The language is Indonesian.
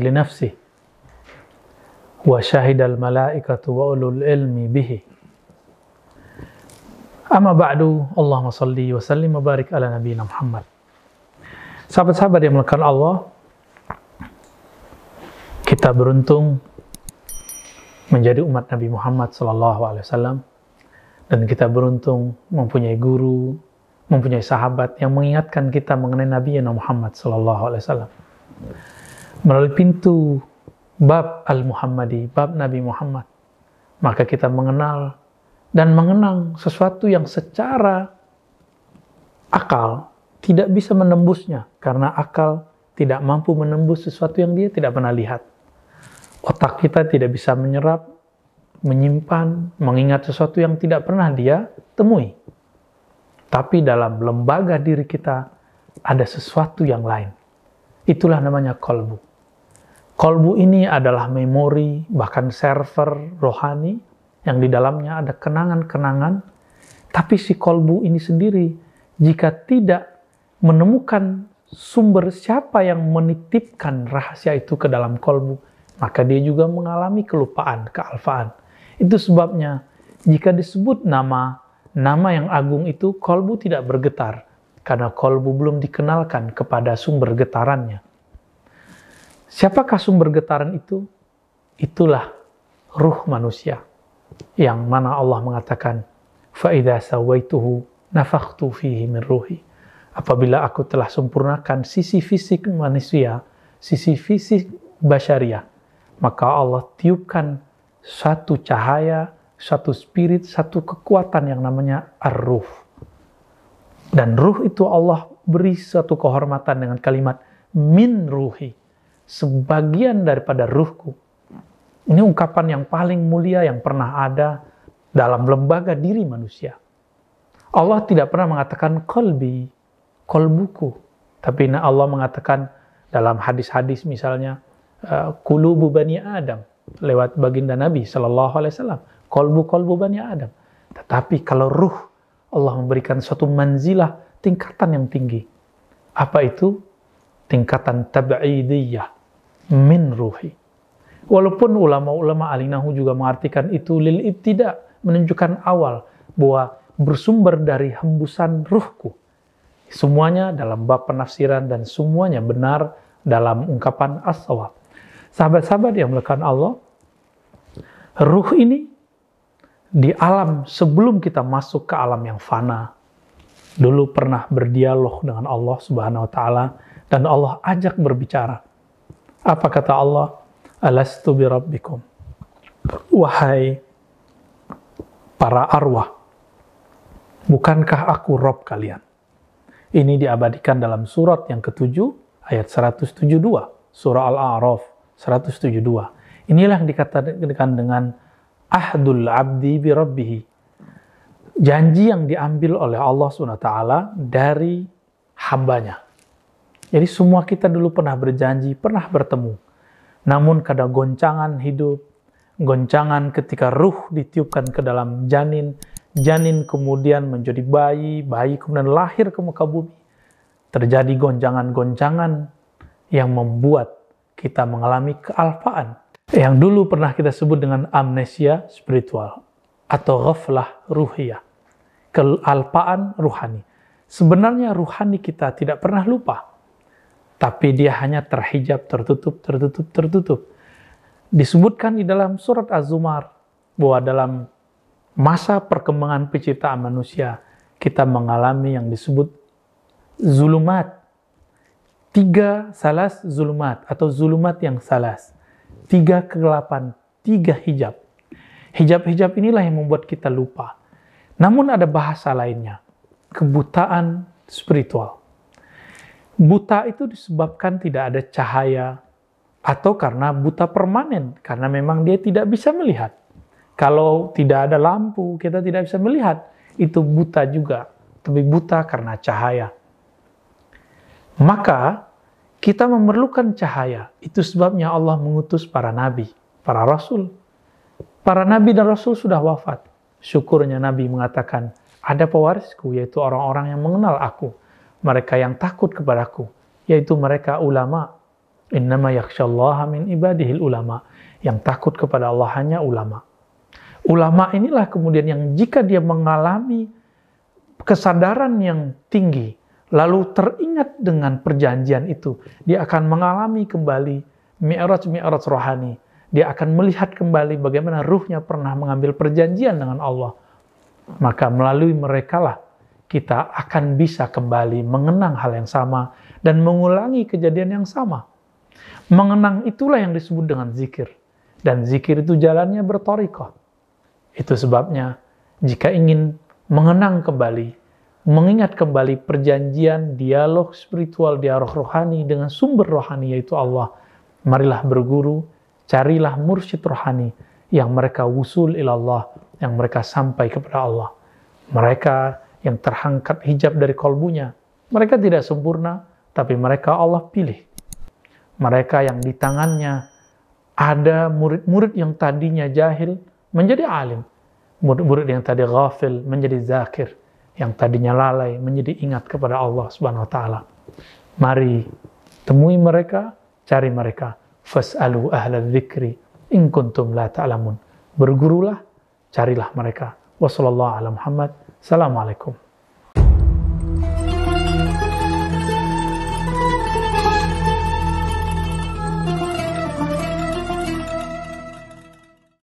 Li nafsihi wa syahidal malaikatu wa ulul ilmi bihi Amma ba'du, Allahumma salli wa sallim wa barik ala nabiyina Muhammad. Sahabat-sahabat yang melakukan Allah, kita beruntung menjadi umat Nabi Muhammad wasallam dan kita beruntung mempunyai guru, mempunyai sahabat yang mengingatkan kita mengenai Nabi Muhammad sallallahu alaihi wasallam. Melalui pintu bab Al-Muhammadi, bab Nabi Muhammad, maka kita mengenal dan mengenang sesuatu yang secara akal tidak bisa menembusnya karena akal tidak mampu menembus sesuatu yang dia tidak pernah lihat. Otak kita tidak bisa menyerap, menyimpan, mengingat sesuatu yang tidak pernah dia temui. Tapi dalam lembaga diri kita ada sesuatu yang lain. Itulah namanya kolbu. Kolbu ini adalah memori, bahkan server rohani yang di dalamnya ada kenangan-kenangan, tapi si kolbu ini sendiri jika tidak menemukan sumber siapa yang menitipkan rahasia itu ke dalam kolbu, maka dia juga mengalami kelupaan, kealfaan. Itu sebabnya jika disebut nama nama yang agung itu kolbu tidak bergetar karena kolbu belum dikenalkan kepada sumber getarannya. Siapakah sumber getaran itu? Itulah ruh manusia yang mana Allah mengatakan faida sawaituhu nafakhtu fihi min ruhi apabila aku telah sempurnakan sisi fisik manusia sisi fisik basyariah maka Allah tiupkan satu cahaya satu spirit satu kekuatan yang namanya ar-ruh dan ruh itu Allah beri satu kehormatan dengan kalimat min ruhi sebagian daripada ruhku ini ungkapan yang paling mulia yang pernah ada dalam lembaga diri manusia. Allah tidak pernah mengatakan kolbi, kolbuku. Tapi Allah mengatakan dalam hadis-hadis misalnya, uh, kulubu bani Adam, lewat baginda Nabi Sallallahu Alaihi Wasallam, kolbu kolbu bani Adam. Tetapi kalau ruh, Allah memberikan suatu manzilah, tingkatan yang tinggi. Apa itu? Tingkatan tab'idiyah, min ruhi Walaupun ulama-ulama alinahu juga mengartikan itu lil ibtida, menunjukkan awal bahwa bersumber dari hembusan ruhku. Semuanya dalam bab penafsiran dan semuanya benar dalam ungkapan as-sawab. Sahabat-sahabat yang melakukan Allah, ruh ini di alam sebelum kita masuk ke alam yang fana, dulu pernah berdialog dengan Allah Subhanahu wa taala dan Allah ajak berbicara. Apa kata Allah? Alastu birabbikum. Wahai para arwah, bukankah aku Rob kalian? Ini diabadikan dalam surat yang ketujuh, ayat 172, surah Al-A'raf 172. Inilah yang dikatakan dengan ahdul abdi bi rabbihi. Janji yang diambil oleh Allah SWT dari hambanya. Jadi semua kita dulu pernah berjanji, pernah bertemu. Namun kadang goncangan hidup, goncangan ketika ruh ditiupkan ke dalam janin, janin kemudian menjadi bayi, bayi kemudian lahir ke muka bumi. Terjadi goncangan-goncangan yang membuat kita mengalami kealfaan. Yang dulu pernah kita sebut dengan amnesia spiritual atau ghaflah ruhiyah. Kealpaan ruhani. Sebenarnya ruhani kita tidak pernah lupa tapi dia hanya terhijab, tertutup, tertutup, tertutup. Disebutkan di dalam surat Az-Zumar bahwa dalam masa perkembangan penciptaan manusia kita mengalami yang disebut zulumat. Tiga salas zulumat atau zulumat yang salas. Tiga kegelapan, tiga hijab. Hijab-hijab inilah yang membuat kita lupa. Namun ada bahasa lainnya, kebutaan spiritual. Buta itu disebabkan tidak ada cahaya atau karena buta permanen, karena memang dia tidak bisa melihat. Kalau tidak ada lampu, kita tidak bisa melihat. Itu buta juga, tapi buta karena cahaya. Maka kita memerlukan cahaya. Itu sebabnya Allah mengutus para nabi, para rasul. Para nabi dan rasul sudah wafat. Syukurnya nabi mengatakan, ada pewarisku yaitu orang-orang yang mengenal aku mereka yang takut kepadaku, yaitu mereka ulama. Innama yakshallaha min ibadihil ulama. Yang takut kepada Allah hanya ulama. Ulama inilah kemudian yang jika dia mengalami kesadaran yang tinggi, lalu teringat dengan perjanjian itu, dia akan mengalami kembali mi'raj-mi'raj rohani. Dia akan melihat kembali bagaimana ruhnya pernah mengambil perjanjian dengan Allah. Maka melalui mereka lah kita akan bisa kembali mengenang hal yang sama dan mengulangi kejadian yang sama. Mengenang itulah yang disebut dengan zikir. Dan zikir itu jalannya bertorikoh. Itu sebabnya jika ingin mengenang kembali, mengingat kembali perjanjian, dialog spiritual, dialog rohani dengan sumber rohani yaitu Allah, marilah berguru, carilah mursyid rohani yang mereka wusul ilallah, yang mereka sampai kepada Allah. Mereka yang terangkat hijab dari kolbunya. Mereka tidak sempurna, tapi mereka Allah pilih. Mereka yang di tangannya ada murid-murid yang tadinya jahil menjadi alim. Murid-murid yang tadi ghafil menjadi zakir. Yang tadinya lalai menjadi ingat kepada Allah Subhanahu wa taala. Mari temui mereka, cari mereka. Fas'alu ahla dzikri in kuntum la ta'lamun. Bergurulah, carilah mereka. Wassalamualaikum Assalamualaikum.